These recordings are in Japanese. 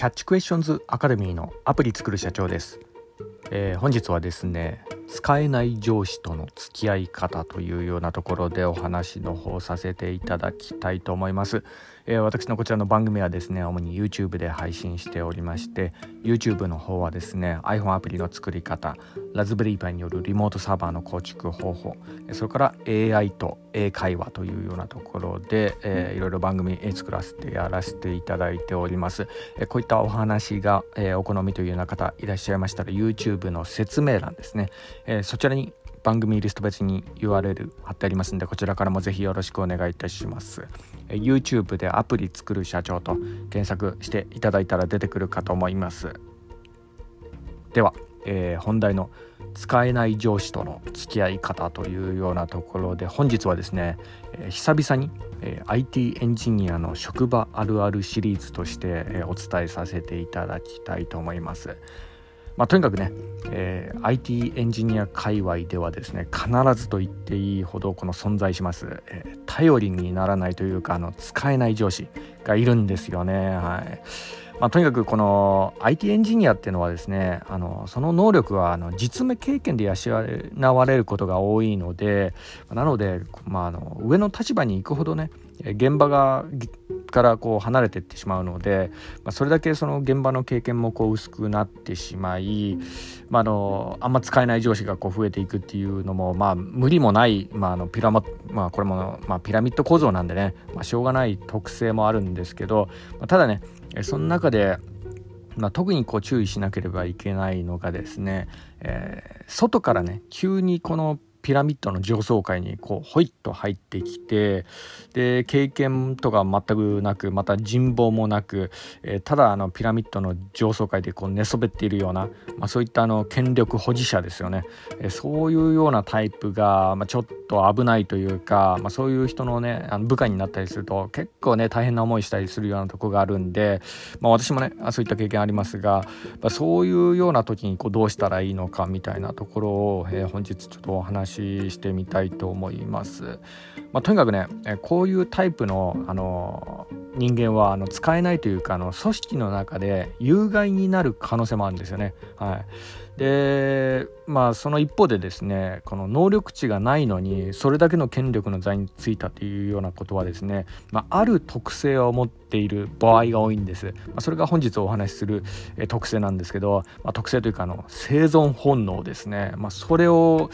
キャッチクエスチョンズアカデミーのアプリ作る社長です、えー、本日はですね使えない上司との付き合い方というようなところでお話の方させていただきたいと思います、えー、私のこちらの番組はですね主に YouTube で配信しておりまして YouTube の方はですね iPhone アプリの作り方ラズベリーパイによるリモートサーバーの構築方法それから AI と英会話というようなところで、えー、いろいろ番組作らせてやらせていただいております、えー、こういったお話が、えー、お好みというような方いらっしゃいましたら YouTube の説明欄ですね、えー、そちらに番組リスト別に URL 貼ってありますのでこちらからもぜひよろしくお願いいたします YouTube でアプリ作る社長と検索していただいたら出てくるかと思いますでは、えー、本題の使えない上司との付き合い方というようなところで本日はですね、えー、久々に、えー、IT エンジニアの職場あるあるシリーズとして、えお伝えさせていただきたいと思います。まあ、とにかくね、えー、IT エンジニア界隈ではですね必ずと言っていいほどこの存在します、えー、頼りにならないというかあの使えない上司がいるんですよね。はいまあ、とにかくこの IT エンジニアっていうのはですねあのその能力はあの実務経験で養われることが多いのでなので、まあ、あの上の立場に行くほどね現場がからこう離れていってしまうので、まあ、それだけその現場の経験もこう薄くなってしまい、まあ、あのあんま使えない上司がこう増えていくっていうのも、まあ、無理もない、まあ、あのピラマ、まあ、これも、まあ、ピラミッド構造なんでね、まあ、しょうがない特性もあるんですけど、まあ、ただねその中でまあ、特にこう注意しなければいけないのがですね、えー、外からね急にこのピラミッドの上層階にこうホイッと入ってきてで経験とか全くなくまた人望もなく、えー、ただあのピラミッドの上層階でこう寝そべっているような、まあ、そういったあの権力保持者ですよね、えー、そういうようなタイプが、まあ、ちょっと危ないというか、まあ、そういう人のねあの部下になったりすると結構ね大変な思いしたりするようなとこがあるんで、まあ、私もねそういった経験ありますが、まあ、そういうような時にこうどうしたらいいのかみたいなところを、えー、本日ちょっとお話ししてみたいと思います。まあ、とにかくねこういうタイプのあの人間はあの使えないというかあの組織の中で有害になる可能性もあるんですよね。はい、でまあその一方でですねこの能力値がないのにそれだけの権力の座についたというようなことはですね、まあ、ある特性を持っている場合が多いんです、まあ、それが本日お話しする、特性なんですけど、まあ、特性というかあの生存本能ですね、ま、それを、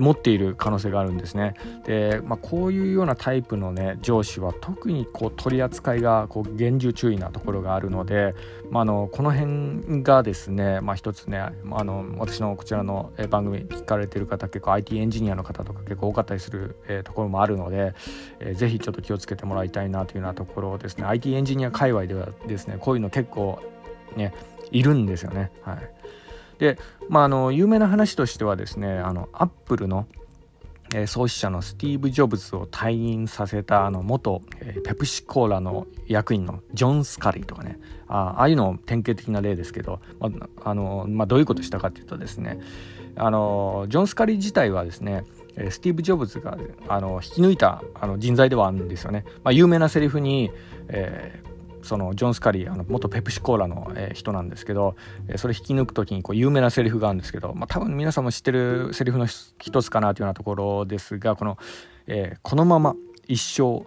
持っている可能性があるんですね。で、ま、こういうようなタイプのね上司は特にこう取り扱いがこう厳重注意なところがあるので、まあ、のこの辺がですね、まあ、一つねあの私のこちらの番組聞かれてる方結構 IT エンジニアの方とか結構多かったりする、えー、ところもあるので、えー、ぜひちょっと気をつけてもらいたいなというようなところですね IT エンジニア界隈ではですねこういうの結構ねいるんですよね。はい、で、まあ、あの有名な話としてはですねあのアップルの創始者のスティーブ・ジョブズを退任させたあの元、ペプシコーラの役員のジョン・スカリーとかねああいうの典型的な例ですけど、まあのまあ、どういうことしたかというとですねあのジョン・スカリー自体はですねスティーブ・ジョブズがあの引き抜いたあの人材ではあるんですよね。まあ、有名なセリフに、えーそのジョン・スカリーあの元ペプシコーラの、えー、人なんですけど、えー、それ引き抜く時にこう有名なセリフがあるんですけど、まあ、多分皆さんも知ってるセリフの一つかなというようなところですがこの、えー、このまま一生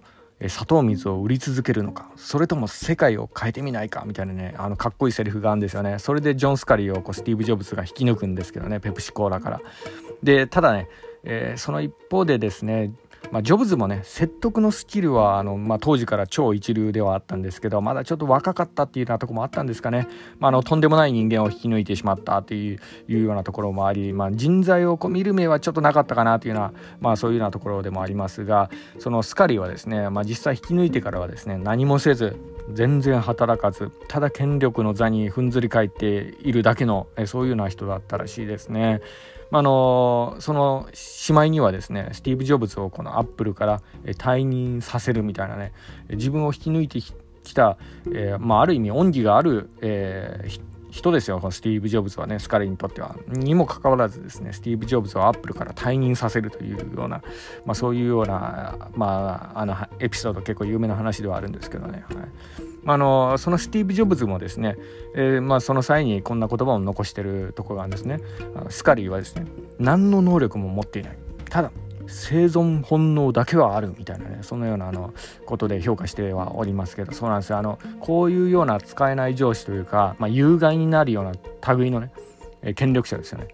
砂糖水を売り続けるのかそれとも世界を変えてみないかみたいなねあのかっこいいセリフがあるんですよね。それでジョン・スカリーをこうスティーブ・ジョブズが引き抜くんですけどねペプシコーラから。でただね、えー、その一方でですねまあ、ジョブズもね説得のスキルはあの、まあ、当時から超一流ではあったんですけどまだちょっと若かったっていうようなとこもあったんですかね、まあ、あのとんでもない人間を引き抜いてしまったというようなところもあり、まあ、人材をこう見る目はちょっとなかったかなというような、まあ、そういうようなところでもありますがそのスカリはですね、まあ、実際引き抜いてからはですね何もせず全然働かずただ権力の座にふんずり返っているだけのそういうような人だったらしいですね。あのそのしまいにはですねスティーブ・ジョブズをこのアップルから退任させるみたいなね自分を引き抜いてきた、えー、まあ、ある意味恩義がある、えー、人ですよこのスティーブ・ジョブズはねスカリーにとっては。にもかかわらずですねスティーブ・ジョブズをアップルから退任させるというような、まあ、そういうような、まあ、あのエピソード結構有名な話ではあるんですけどね、はい。あのそのスティーブ・ジョブズもですね、えー、まあ、その際にこんな言葉を残してるところがあるんですね。スカリーはですね何の能力も持っていない。ただ生存本能だけはあるみたいなねそのようなあのことで評価してはおりますけどそうなんですよ。あのこういうような使えない上司というか、まあ、有害になるような類のね、権力者ですよね。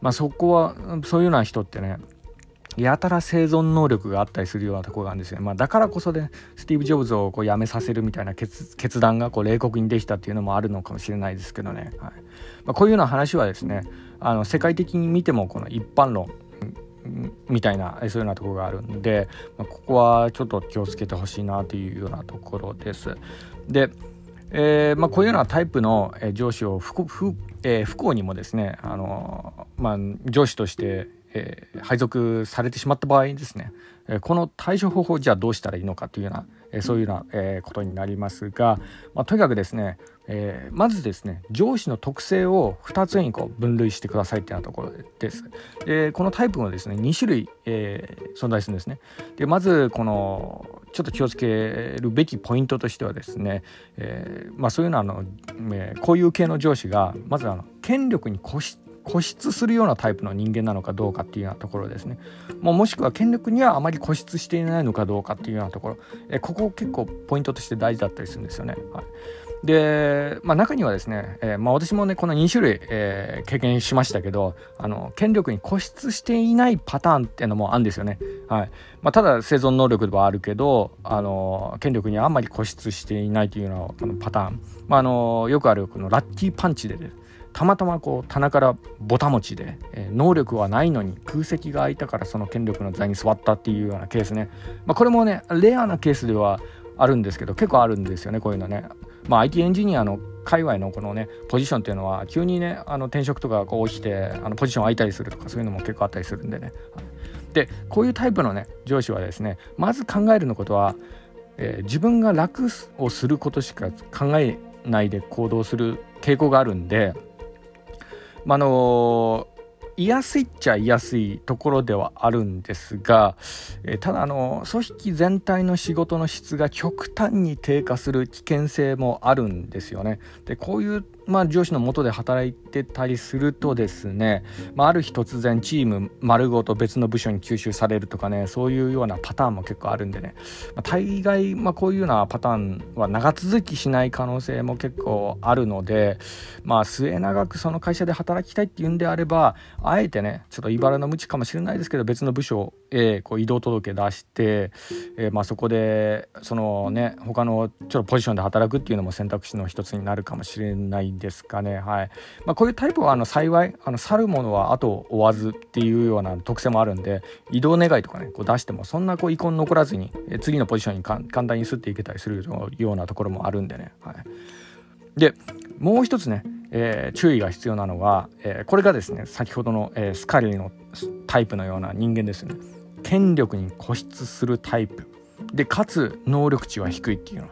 まあ、そこはそういうような人ってねやたら生存能力があったりするようなところがあるんですよ、まあ、だからこそで、ね、スティーブ・ジョブズをこう辞めさせるみたいな決断がこう冷酷にできたっていうのもあるのかもしれないですけどね、はい。まあ、こういうような話はですねあの世界的に見てもこの一般論みたいなそういうようなところがあるんで、まあ、ここはちょっと気をつけてほしいなというようなところです。でえーまあ、こういうようなタイプの上司を不不,、えー、不幸にもですねあの、まあ、上司として、えー、配属されてしまった場合ですね、えー、この対処方法じゃあどうしたらいいのかというような、えー、そういうような、えー、ことになりますが、まあ、とにかくですね、えー、まずですね上司の特性を2つにこう分類してくださいっていうようなところです。でこのタイプもですね2種類、えー、存在するんですね。でまずこのちょっと気をつけるべきポイントとしてはですね、えー、まあ、そういうのはあの、えー、こういう系の上司がまずあの権力に固執固執するようなタイプの人間なのかどうかっていうようなところですね。もうもしくは権力にはあまり固執していないのかどうかっていうようなところ、えここ結構ポイントとして大事だったりするんですよね。はい。で、まあ、中にはですね、えー、まあ、私もねこの2種類、えー、経験しましたけどあの権力に固執していないパターンっていうのもあるんですよね。はい。まあ、ただ生存能力ではあるけどあの権力にあんまり固執していないというようなパターン、まあ、あのよくあるこのラッキーパンチで、ね、たまたまこう棚からぼた持ちで、えー、能力はないのに空席が空いたからその権力の座に座ったっていうようなケースね、まあ、これもねレアなケースではあるんですけど結構あるんですよねこういうのね。まあ、IT エンジニアの界隈のこのねポジションっていうのは急にねあの転職とかこう起きてあのポジション空いたりするとかそういうのも結構あったりするんでね。でこういうタイプのね上司はですねまず考えるのことは、えー、自分が楽をすることしか考えないで行動する傾向があるんで、まあのいやすいっちゃいやすいところではあるんですが、え、ただあの組織全体の仕事の質が極端に低下する危険性もあるんですよね。でこういうまあ、上司の下で働いてたりするとですね、まあ、ある日突然チーム丸ごと別の部署に吸収されるとかねそういうようなパターンも結構あるんでね、まあ、大概、まあ、こういうようなパターンは長続きしない可能性も結構あるので、まあ、末永くその会社で働きたいっていうんであればあえてねちょっと茨の無知かもしれないですけど別の部署へこう移動届出して、えー、まあそこでそのね他のちょっとポジションで働くっていうのも選択肢の一つになるかもしれないですかね。はい。まあ、こういうタイプはあの幸いあの去るものは後を追わずっていうような特性もあるんで移動願いとかねこう出してもそんなこう遺恨残らずに次のポジションに簡単にすっていけたりするようなところもあるんでね。はい、でもう一つね、えー、注意が必要なのは、えー、これがですね先ほどの、えー、スカリのタイプのような人間ですね。権力に固執するタイプ。でかつ能力値は低いっていうの。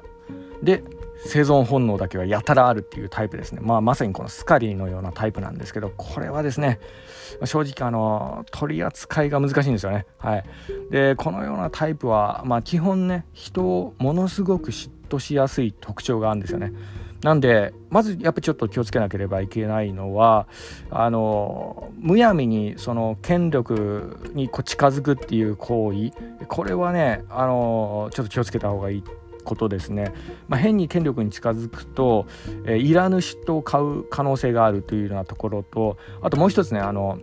で生存本能だけはやたらあるっていうタイプですね、まあ、まさにこのスカリーのようなタイプなんですけどこれはですね正直あの取り扱いが難しいんですよね。はい。でこのようなタイプは、まあ、基本ね人をものすごく嫉妬しやすい特徴があるんですよね。なんでまずやっぱりちょっと気をつけなければいけないのはあのむやみにその権力にこう近づくっていう行為。これはねあのちょっと気をつけた方がいい。ことですね、まあ、変に権力に近づくと、えー、いらぬ嫉妬を買う可能性があるというようなところとあともう一つねあの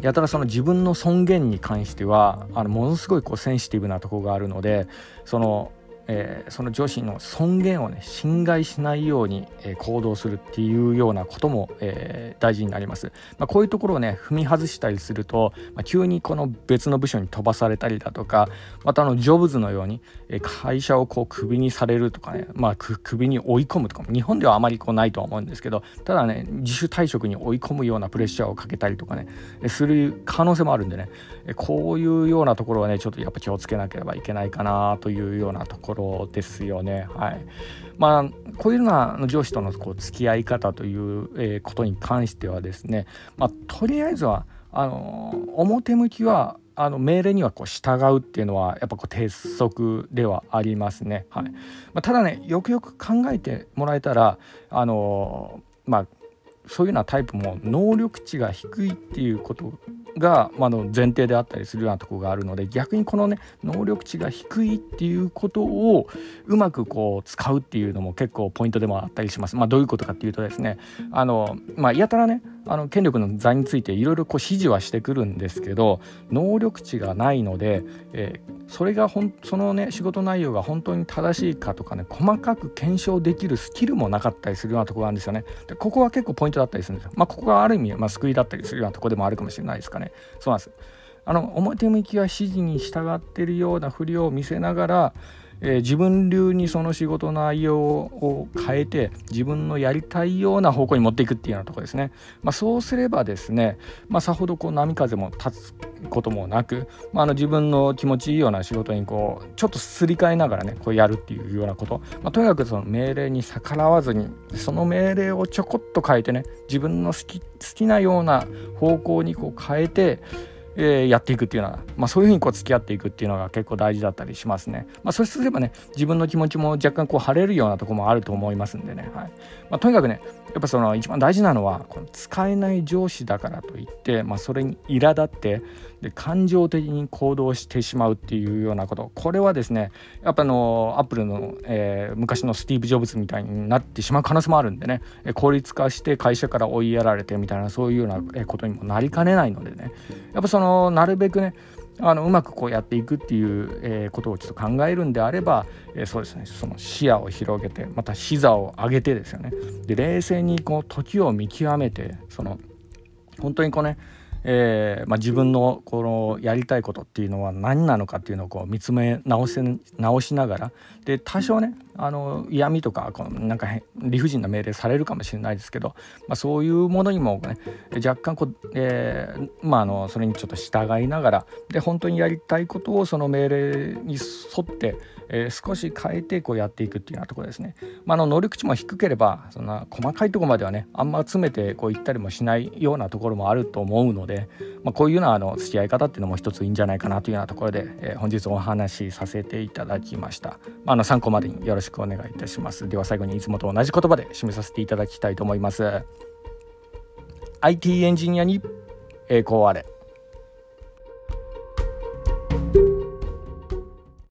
やたらその自分の尊厳に関してはあのものすごいこうセンシティブなとこがあるのでそのえー、その上司の尊厳をね侵害しないように、えー、行動するっていうようなことも、えー、大事になります、まあ、こういうところをね踏み外したりすると、まあ、急にこの別の部署に飛ばされたりだとかまたあのジョブズのように、え会社をこうクビにされるとかねまあクビに追い込むとか日本ではあまりこうないとは思うんですけどただね自主退職に追い込むようなプレッシャーをかけたりとかねする可能性もあるんでねこういうようなところはねちょっとやっぱ気をつけなければいけないかなというようなところころですよね。はいまあ、こういうような上司とのこう付き合い方という、えー、ことに関してはですね、まあ、とりあえずはあの表向きはあの命令にはこう従うっていうのはやっぱこう鉄則ではありますね。はいまあ、ただねよくよく考えてもらえたらあのまあそういうようなタイプも能力値が低いっていうことが、まあ、の前提であったりするようなとこがあるので逆にこのね能力値が低いっていうことをうまくこう使うっていうのも結構ポイントでもあったりします。まあ、どういうことかっていうとですねあの、まあ、やたらねあの権力の座についていろいろ指示はしてくるんですけど能力値がないので、えー、それがほんそのね仕事内容が本当に正しいかとかね細かく検証できるスキルもなかったりするようなとこがあるんですよね。でここは結構ポイントだったりするんですよ。まあ、ここがある意味、まあ、救いだったりするようなとこでもあるかもしれないですかね。そうなんですあの表向きは指示に従ってるようなふりを見せながら、えー、自分流にその仕事の内容を変えて自分のやりたいような方向に持っていくっていうようなとこですね、まあ、そうすればですね、まあ、さほどこう波風も立つこともなく、まあ、あの自分の気持ちいいような仕事にこうちょっとすり替えながらねこうやるっていうようなこと、まあ、とにかくその命令に逆らわずにその命令をちょこっと変えてね自分の好き好きなような方向にこう変えてえー、やっていくっていうのは、まあ、そういうふうにこう付き合っていくっていうのが結構大事だったりしますね。まあ、そうすればね自分の気持ちも若干こう晴れるようなとこもあると思いますんでね、はい。まあ、とにかくねやっぱその一番大事なのはこの使えない上司だからといって、まあ、それに苛立ってで感情的に行動してしまうっていうようなこと。これはですねやっぱあのアップルの、えー、昔のスティーブ・ジョブズみたいになってしまう可能性もあるんでね。効率化して会社から追いやられてみたいなそういうようなことにもなりかねないのでね。やっぱそののなるべくねあのうまくこうやっていくっていう、えー、ことをちょっと考えるんであれば、えー、そうですねその視野を広げてまた視座を上げてですよね。で冷静にこう時を見極めてその本当にこうねえーまあ、自分のこのやりたいことっていうのは何なのかっていうのをこう見つめ直せ直しながらで多少ねあの嫌味とかこのなんか理不尽な命令されるかもしれないですけど、まあ、そういうものにもね若干こう、えーまあ、あのそれにちょっと従いながらで本当にやりたいことをその命令に沿ってえー、少し変えてこうやっていくっていうようなところですね。まあ、の能力値も低ければそんな細かいところまではねあんま詰めてこう言ったりもしないようなところもあると思うので、まあ、こういうようなあの付き合い方っていうのも一ついいんじゃないかなというようなところで、えー、本日お話しさせていただきました。まあ、あの参考までによろしくお願いいたします。では最後にいつもと同じ言葉で締めさせていただきたいと思います。IT エンジニアに栄光あれ。